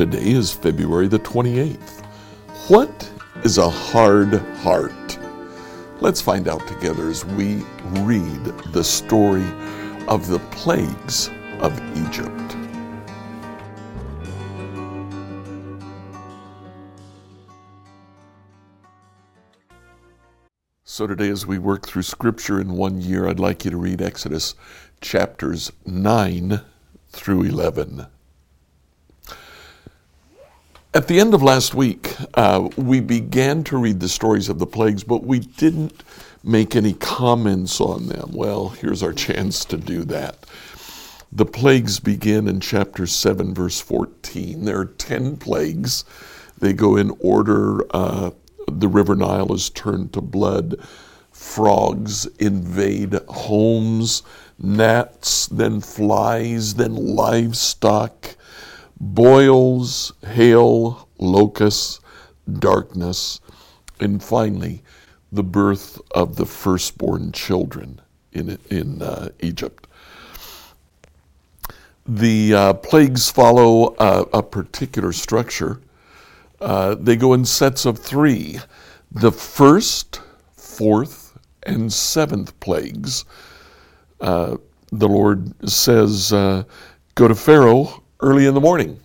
Today is February the 28th. What is a hard heart? Let's find out together as we read the story of the plagues of Egypt. So, today, as we work through Scripture in one year, I'd like you to read Exodus chapters 9 through 11. At the end of last week, uh, we began to read the stories of the plagues, but we didn't make any comments on them. Well, here's our chance to do that. The plagues begin in chapter 7, verse 14. There are 10 plagues. They go in order. Uh, the river Nile is turned to blood. Frogs invade homes, gnats, then flies, then livestock boils, hail, locusts, darkness, and finally, the birth of the firstborn children in, in uh, Egypt. The uh, plagues follow a, a particular structure. Uh, they go in sets of three. The first, fourth, and seventh plagues, uh, the Lord says, uh, Go to Pharaoh, early in the morning.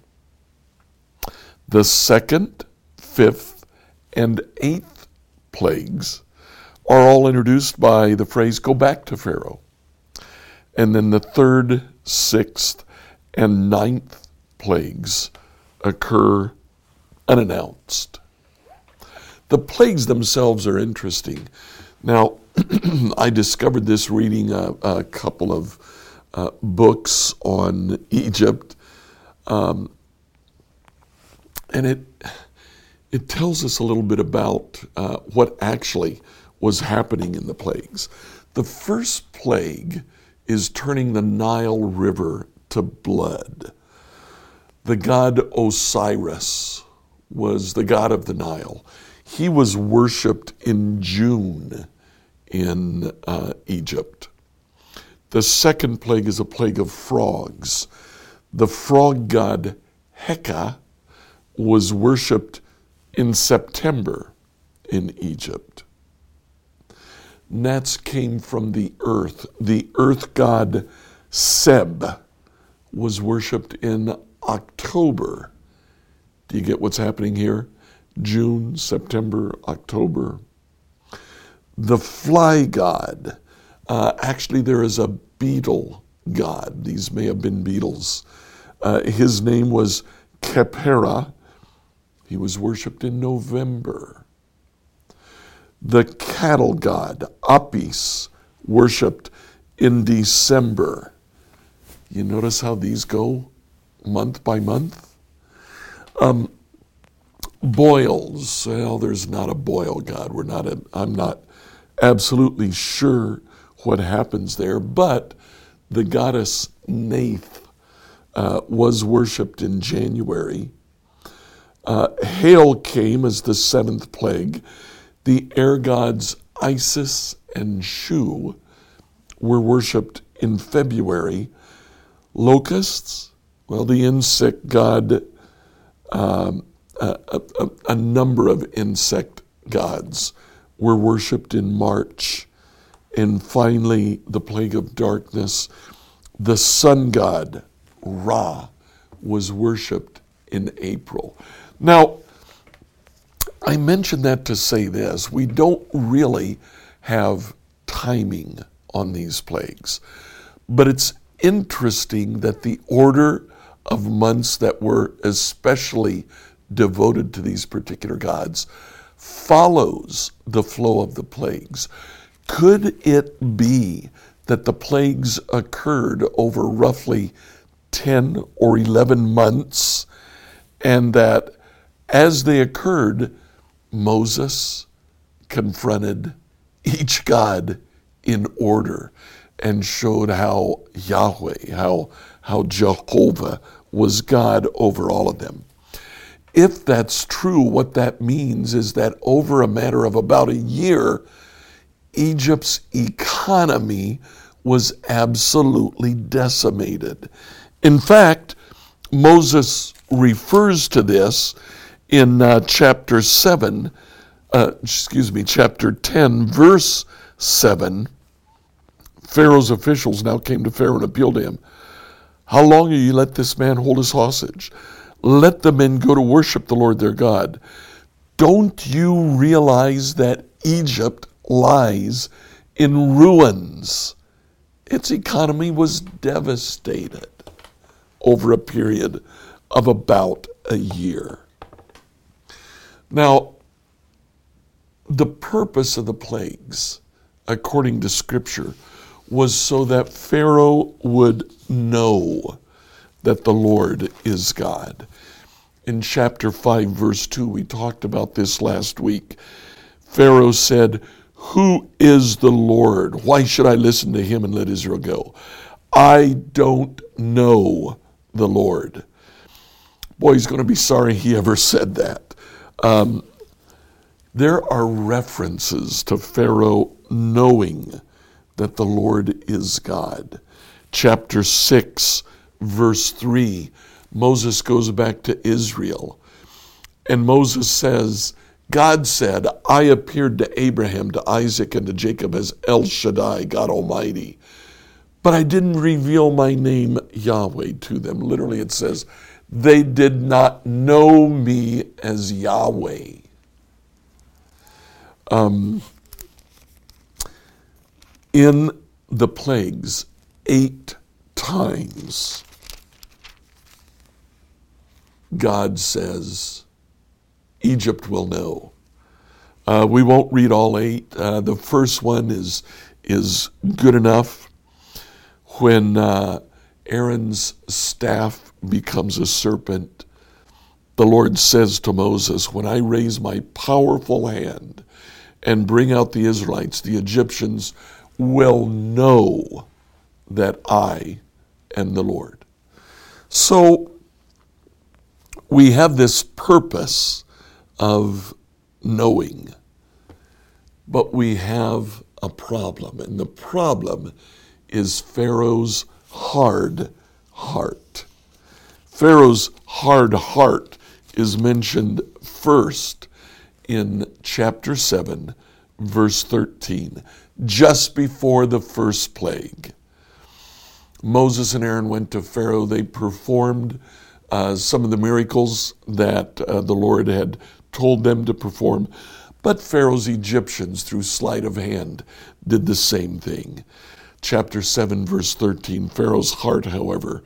The second, fifth, and eighth plagues are all introduced by the phrase, go back to Pharaoh. And then the third, sixth, and ninth plagues occur unannounced. The plagues themselves are interesting. Now, I discovered this reading a, a couple of uh, books on Egypt um, and it, it tells us a little bit about uh, what actually was happening in the plagues. The first plague is turning the Nile River to blood. The god Osiris was the god of the Nile. He was worshipped in June in uh, Egypt. The second plague is a plague of frogs. The frog god Heka was worshipped in September in Egypt. Gnats came from the earth. The earth god Seb was worshipped in October. Do you get what's happening here? June, September, October. The fly god. Uh, actually, there is a beetle god. These may have been beetles. Uh, his name was Khepera. He was worshipped in November. The cattle god, Apis, worshipped in December. You notice how these go month by month? Um, boils, well, there's not a boil god. We're not, a, I'm not absolutely sure what happens there, but the goddess Neith uh, was worshipped in January. Uh, hail came as the seventh plague. The air gods Isis and Shu were worshipped in February. Locusts, well, the insect god, um, a, a, a number of insect gods were worshipped in March. And finally, the plague of darkness, the sun god, Ra was worshiped in April. Now, I mention that to say this we don't really have timing on these plagues, but it's interesting that the order of months that were especially devoted to these particular gods follows the flow of the plagues. Could it be that the plagues occurred over roughly 10 or 11 months, and that as they occurred, Moses confronted each God in order and showed how Yahweh, how, how Jehovah was God over all of them. If that's true, what that means is that over a matter of about a year, Egypt's economy was absolutely decimated. In fact, Moses refers to this in uh, chapter 7, uh, excuse me, chapter 10, verse 7. Pharaoh's officials now came to Pharaoh and appealed to him. How long will you let this man hold us hostage? Let the men go to worship the Lord their God. Don't you realize that Egypt lies in ruins? Its economy was devastated over a period of about a year. Now, the purpose of the plagues, according to Scripture, was so that Pharaoh would know that the Lord is God. In chapter 5, verse 2, we talked about this last week. Pharaoh said, Who is the Lord? Why should I listen to him and let Israel go? I don't know the Lord. Boy, he's going to be sorry he ever said that. Um, there are references to Pharaoh knowing that the Lord is God. Chapter 6, verse 3, Moses goes back to Israel. And Moses says, God said, I appeared to Abraham, to Isaac, and to Jacob as El Shaddai, God Almighty. But I didn't reveal my name, Yahweh, to them. Literally, it says, they did not know me as Yahweh. Um, in the plagues eight times. God says, Egypt will know. Uh, we won't read all eight. Uh, the first one is, is good enough. When uh, Aaron's staff becomes a serpent, the Lord says to Moses, When I raise my powerful hand and bring out the Israelites, the Egyptians will know that I am the Lord. So we have this purpose of knowing, but we have a problem, and the problem is Pharaoh's hard heart. Pharaoh's hard heart is mentioned first in chapter 7, verse 13 just before the first plague. Moses and Aaron went to Pharaoh. They performed uh, some of the miracles that uh, the Lord had told them to perform. But Pharaoh's Egyptians, through sleight of hand, did the same thing. Chapter 7, verse 13 Pharaoh's heart, however,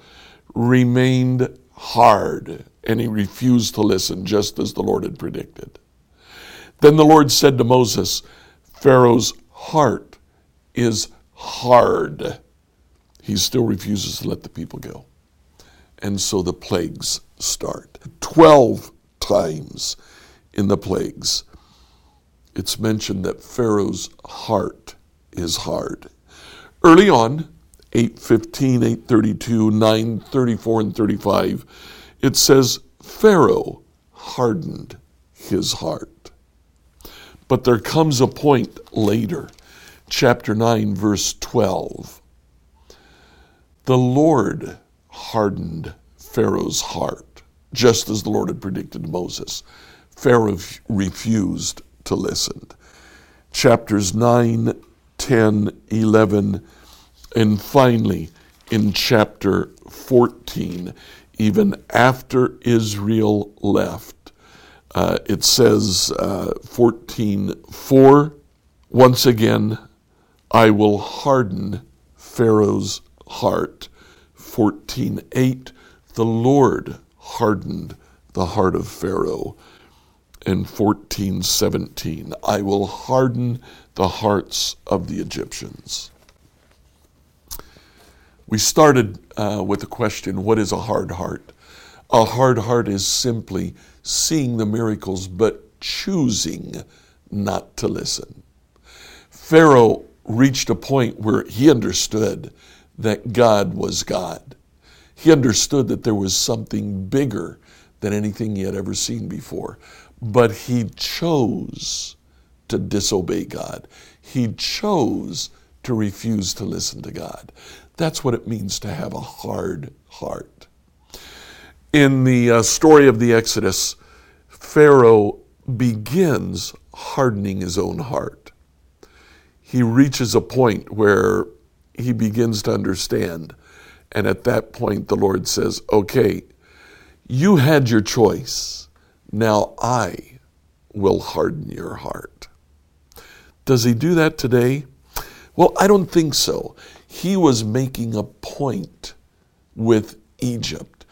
remained hard, and he refused to listen, just as the Lord had predicted. Then the Lord said to Moses, Pharaoh's heart is hard. He still refuses to let the people go. And so the plagues start. Twelve times in the plagues, it's mentioned that Pharaoh's heart is hard. Early on, 815, 832, 934, and 35, it says, Pharaoh hardened his heart. But there comes a point later, chapter 9, verse 12. The Lord hardened Pharaoh's heart, just as the Lord had predicted to Moses. Pharaoh refused to listen. Chapters 9, 10, 11, and finally in chapter 14, even after Israel left, uh, it says uh, 14:4. Once again, I will harden Pharaoh's heart. 14:8. The Lord hardened the heart of Pharaoh. And 14:17. I will harden the hearts of the Egyptians. We started uh, with the question, what is a hard heart? A hard heart is simply seeing the miracles, but choosing not to listen. Pharaoh reached a point where he understood that God was God. He understood that there was something bigger than anything he had ever seen before. But he chose to disobey God. He chose to refuse to listen to God. That's what it means to have a hard heart. In the uh, story of the Exodus, Pharaoh begins hardening his own heart. He reaches a point where he begins to understand. And at that point, the Lord says, Okay, you had your choice. Now I will harden your heart. Does he do that today? Well, I don't think so. He was making a point with Egypt.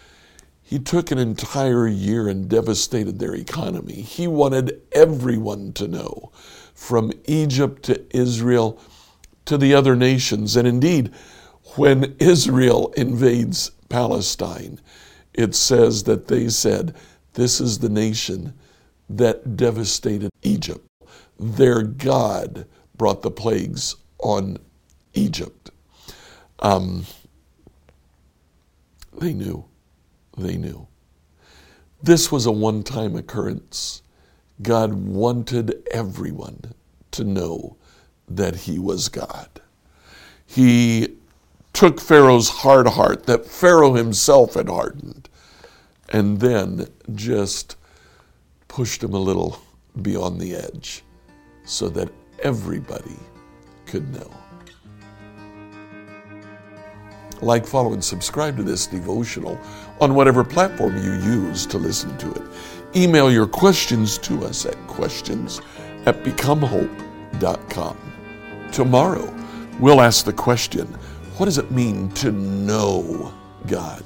He took an entire year and devastated their economy. He wanted everyone to know, from Egypt to Israel to the other nations. And indeed, when Israel invades Palestine, it says that they said, This is the nation that devastated Egypt. Their God brought the plagues on Egypt. Um, they knew. They knew. This was a one time occurrence. God wanted everyone to know that He was God. He took Pharaoh's hard heart that Pharaoh himself had hardened and then just pushed him a little beyond the edge so that everybody could know. Like, follow, and subscribe to this devotional on whatever platform you use to listen to it. Email your questions to us at questions at becomehope.com. Tomorrow, we'll ask the question what does it mean to know God?